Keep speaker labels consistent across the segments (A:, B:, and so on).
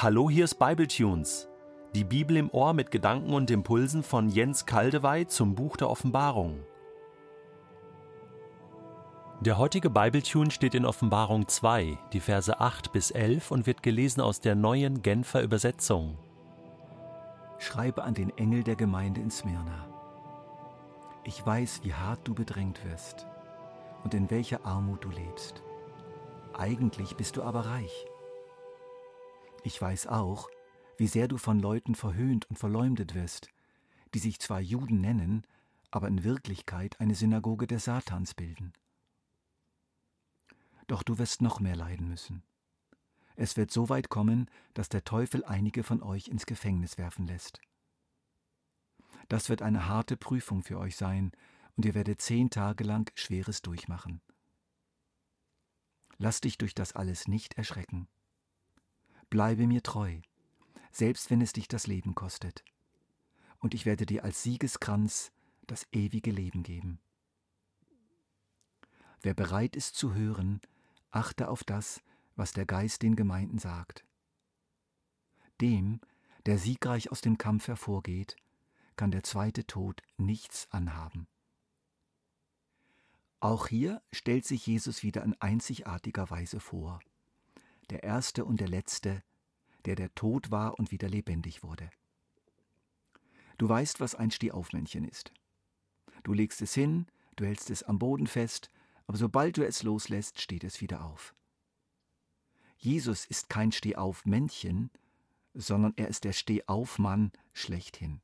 A: Hallo, hier ist Bibletunes. Die Bibel im Ohr mit Gedanken und Impulsen von Jens Kaldewey zum Buch der Offenbarung. Der heutige Bibletune steht in Offenbarung 2, die Verse 8 bis 11 und wird gelesen aus der neuen Genfer Übersetzung.
B: Schreibe an den Engel der Gemeinde in Smyrna. Ich weiß, wie hart du bedrängt wirst und in welcher Armut du lebst. Eigentlich bist du aber reich. Ich weiß auch, wie sehr du von Leuten verhöhnt und verleumdet wirst, die sich zwar Juden nennen, aber in Wirklichkeit eine Synagoge des Satans bilden. Doch du wirst noch mehr leiden müssen. Es wird so weit kommen, dass der Teufel einige von euch ins Gefängnis werfen lässt. Das wird eine harte Prüfung für euch sein, und ihr werdet zehn Tage lang Schweres durchmachen. Lass dich durch das alles nicht erschrecken. Bleibe mir treu, selbst wenn es dich das Leben kostet. Und ich werde dir als Siegeskranz das ewige Leben geben. Wer bereit ist zu hören, achte auf das, was der Geist den Gemeinden sagt. Dem, der siegreich aus dem Kampf hervorgeht, kann der zweite Tod nichts anhaben. Auch hier stellt sich Jesus wieder in einzigartiger Weise vor der Erste und der Letzte, der der Tod war und wieder lebendig wurde. Du weißt, was ein Stehaufmännchen ist. Du legst es hin, du hältst es am Boden fest, aber sobald du es loslässt, steht es wieder auf. Jesus ist kein Stehaufmännchen, sondern er ist der Stehaufmann schlechthin.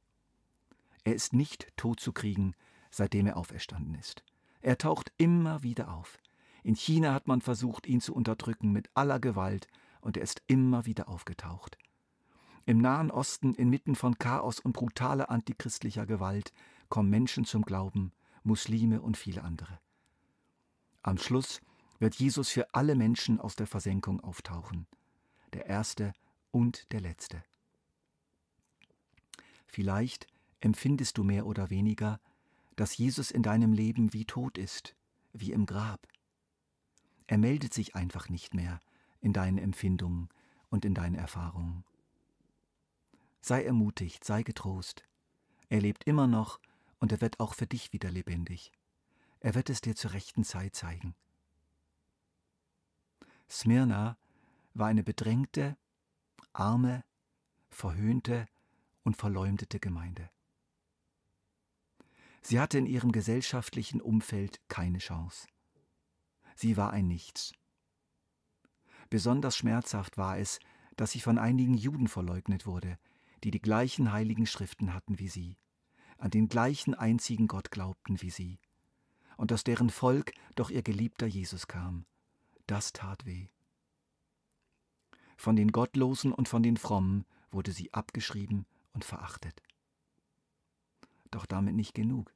B: Er ist nicht tot zu kriegen, seitdem er auferstanden ist. Er taucht immer wieder auf. In China hat man versucht, ihn zu unterdrücken mit aller Gewalt, und er ist immer wieder aufgetaucht. Im Nahen Osten, inmitten von Chaos und brutaler antichristlicher Gewalt, kommen Menschen zum Glauben, Muslime und viele andere. Am Schluss wird Jesus für alle Menschen aus der Versenkung auftauchen, der Erste und der Letzte. Vielleicht empfindest du mehr oder weniger, dass Jesus in deinem Leben wie tot ist, wie im Grab. Er meldet sich einfach nicht mehr in deinen Empfindungen und in deinen Erfahrungen. Sei ermutigt, sei getrost. Er lebt immer noch und er wird auch für dich wieder lebendig. Er wird es dir zur rechten Zeit zeigen. Smyrna war eine bedrängte, arme, verhöhnte und verleumdete Gemeinde. Sie hatte in ihrem gesellschaftlichen Umfeld keine Chance. Sie war ein Nichts. Besonders schmerzhaft war es, dass sie von einigen Juden verleugnet wurde, die die gleichen heiligen Schriften hatten wie sie, an den gleichen einzigen Gott glaubten wie sie, und aus deren Volk doch ihr geliebter Jesus kam. Das tat weh. Von den Gottlosen und von den Frommen wurde sie abgeschrieben und verachtet. Doch damit nicht genug.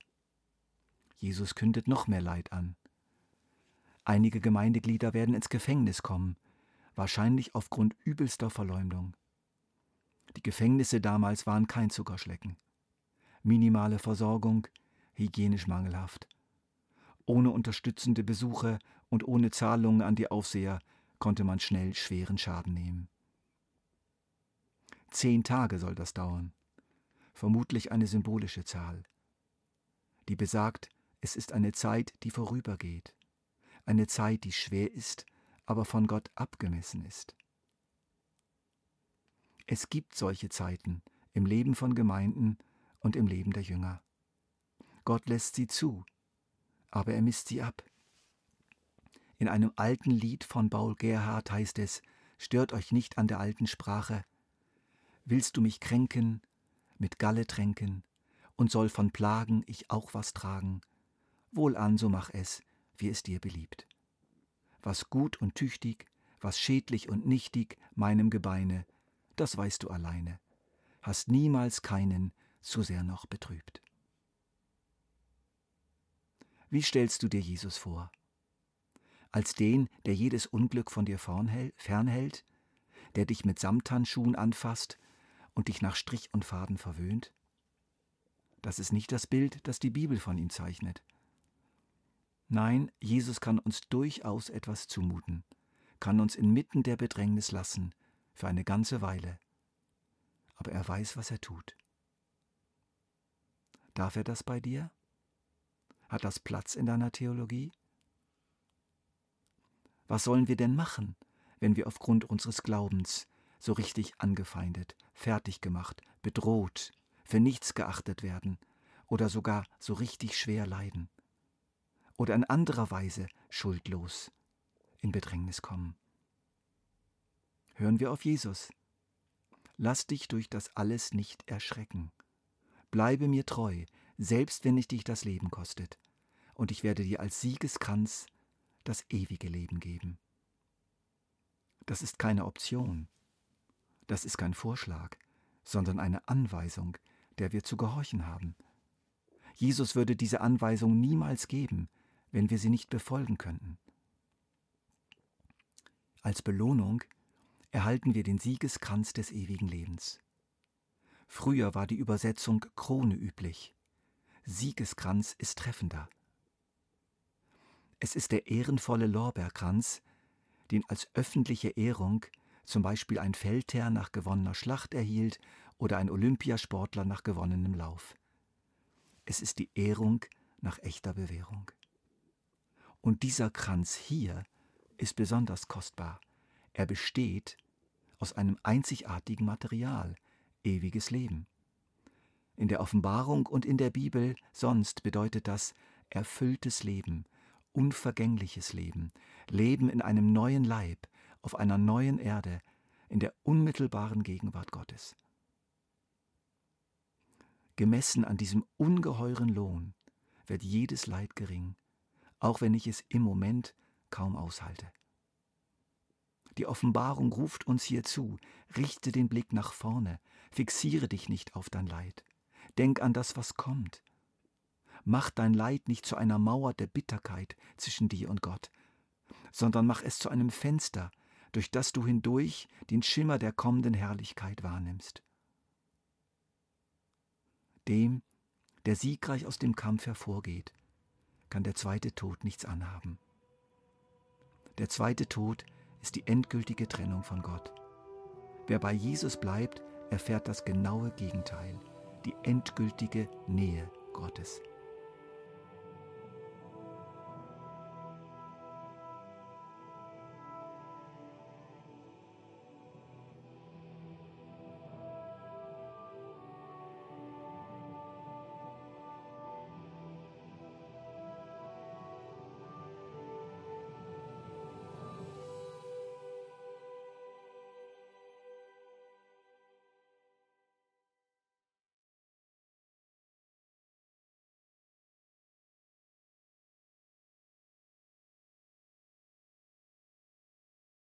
B: Jesus kündet noch mehr Leid an. Einige Gemeindeglieder werden ins Gefängnis kommen, wahrscheinlich aufgrund übelster Verleumdung. Die Gefängnisse damals waren kein Zuckerschlecken. Minimale Versorgung, hygienisch mangelhaft. Ohne unterstützende Besuche und ohne Zahlungen an die Aufseher konnte man schnell schweren Schaden nehmen. Zehn Tage soll das dauern. Vermutlich eine symbolische Zahl. Die besagt, es ist eine Zeit, die vorübergeht eine Zeit, die schwer ist, aber von Gott abgemessen ist. Es gibt solche Zeiten im Leben von Gemeinden und im Leben der Jünger. Gott lässt sie zu, aber er misst sie ab. In einem alten Lied von Paul Gerhard heißt es, stört euch nicht an der alten Sprache. Willst du mich kränken, mit Galle tränken, und soll von Plagen ich auch was tragen? Wohlan, so mach es, wie es dir beliebt. Was gut und tüchtig, was schädlich und nichtig meinem Gebeine, das weißt du alleine, hast niemals keinen zu sehr noch betrübt. Wie stellst du dir Jesus vor? Als den, der jedes Unglück von dir fernhält, der dich mit Samthandschuhen anfasst und dich nach Strich und Faden verwöhnt? Das ist nicht das Bild, das die Bibel von ihm zeichnet. Nein, Jesus kann uns durchaus etwas zumuten, kann uns inmitten der Bedrängnis lassen, für eine ganze Weile, aber er weiß, was er tut. Darf er das bei dir? Hat das Platz in deiner Theologie? Was sollen wir denn machen, wenn wir aufgrund unseres Glaubens so richtig angefeindet, fertig gemacht, bedroht, für nichts geachtet werden oder sogar so richtig schwer leiden? Oder in anderer Weise schuldlos in Bedrängnis kommen? Hören wir auf Jesus. Lass dich durch das alles nicht erschrecken. Bleibe mir treu, selbst wenn es dich das Leben kostet, und ich werde dir als Siegeskranz das ewige Leben geben. Das ist keine Option, das ist kein Vorschlag, sondern eine Anweisung, der wir zu gehorchen haben. Jesus würde diese Anweisung niemals geben, wenn wir sie nicht befolgen könnten. Als Belohnung erhalten wir den Siegeskranz des ewigen Lebens. Früher war die Übersetzung Krone üblich. Siegeskranz ist treffender. Es ist der ehrenvolle Lorbeerkranz, den als öffentliche Ehrung zum Beispiel ein Feldherr nach gewonnener Schlacht erhielt oder ein Olympiasportler nach gewonnenem Lauf. Es ist die Ehrung nach echter Bewährung. Und dieser Kranz hier ist besonders kostbar. Er besteht aus einem einzigartigen Material, ewiges Leben. In der Offenbarung und in der Bibel sonst bedeutet das erfülltes Leben, unvergängliches Leben, Leben in einem neuen Leib, auf einer neuen Erde, in der unmittelbaren Gegenwart Gottes. Gemessen an diesem ungeheuren Lohn wird jedes Leid gering, auch wenn ich es im Moment kaum aushalte. Die Offenbarung ruft uns hier zu, richte den Blick nach vorne, fixiere dich nicht auf dein Leid, denk an das, was kommt. Mach dein Leid nicht zu einer Mauer der Bitterkeit zwischen dir und Gott, sondern mach es zu einem Fenster, durch das du hindurch den Schimmer der kommenden Herrlichkeit wahrnimmst. Dem, der siegreich aus dem Kampf hervorgeht, kann der zweite Tod nichts anhaben. Der zweite Tod ist die endgültige Trennung von Gott. Wer bei Jesus bleibt, erfährt das genaue Gegenteil, die endgültige Nähe Gottes.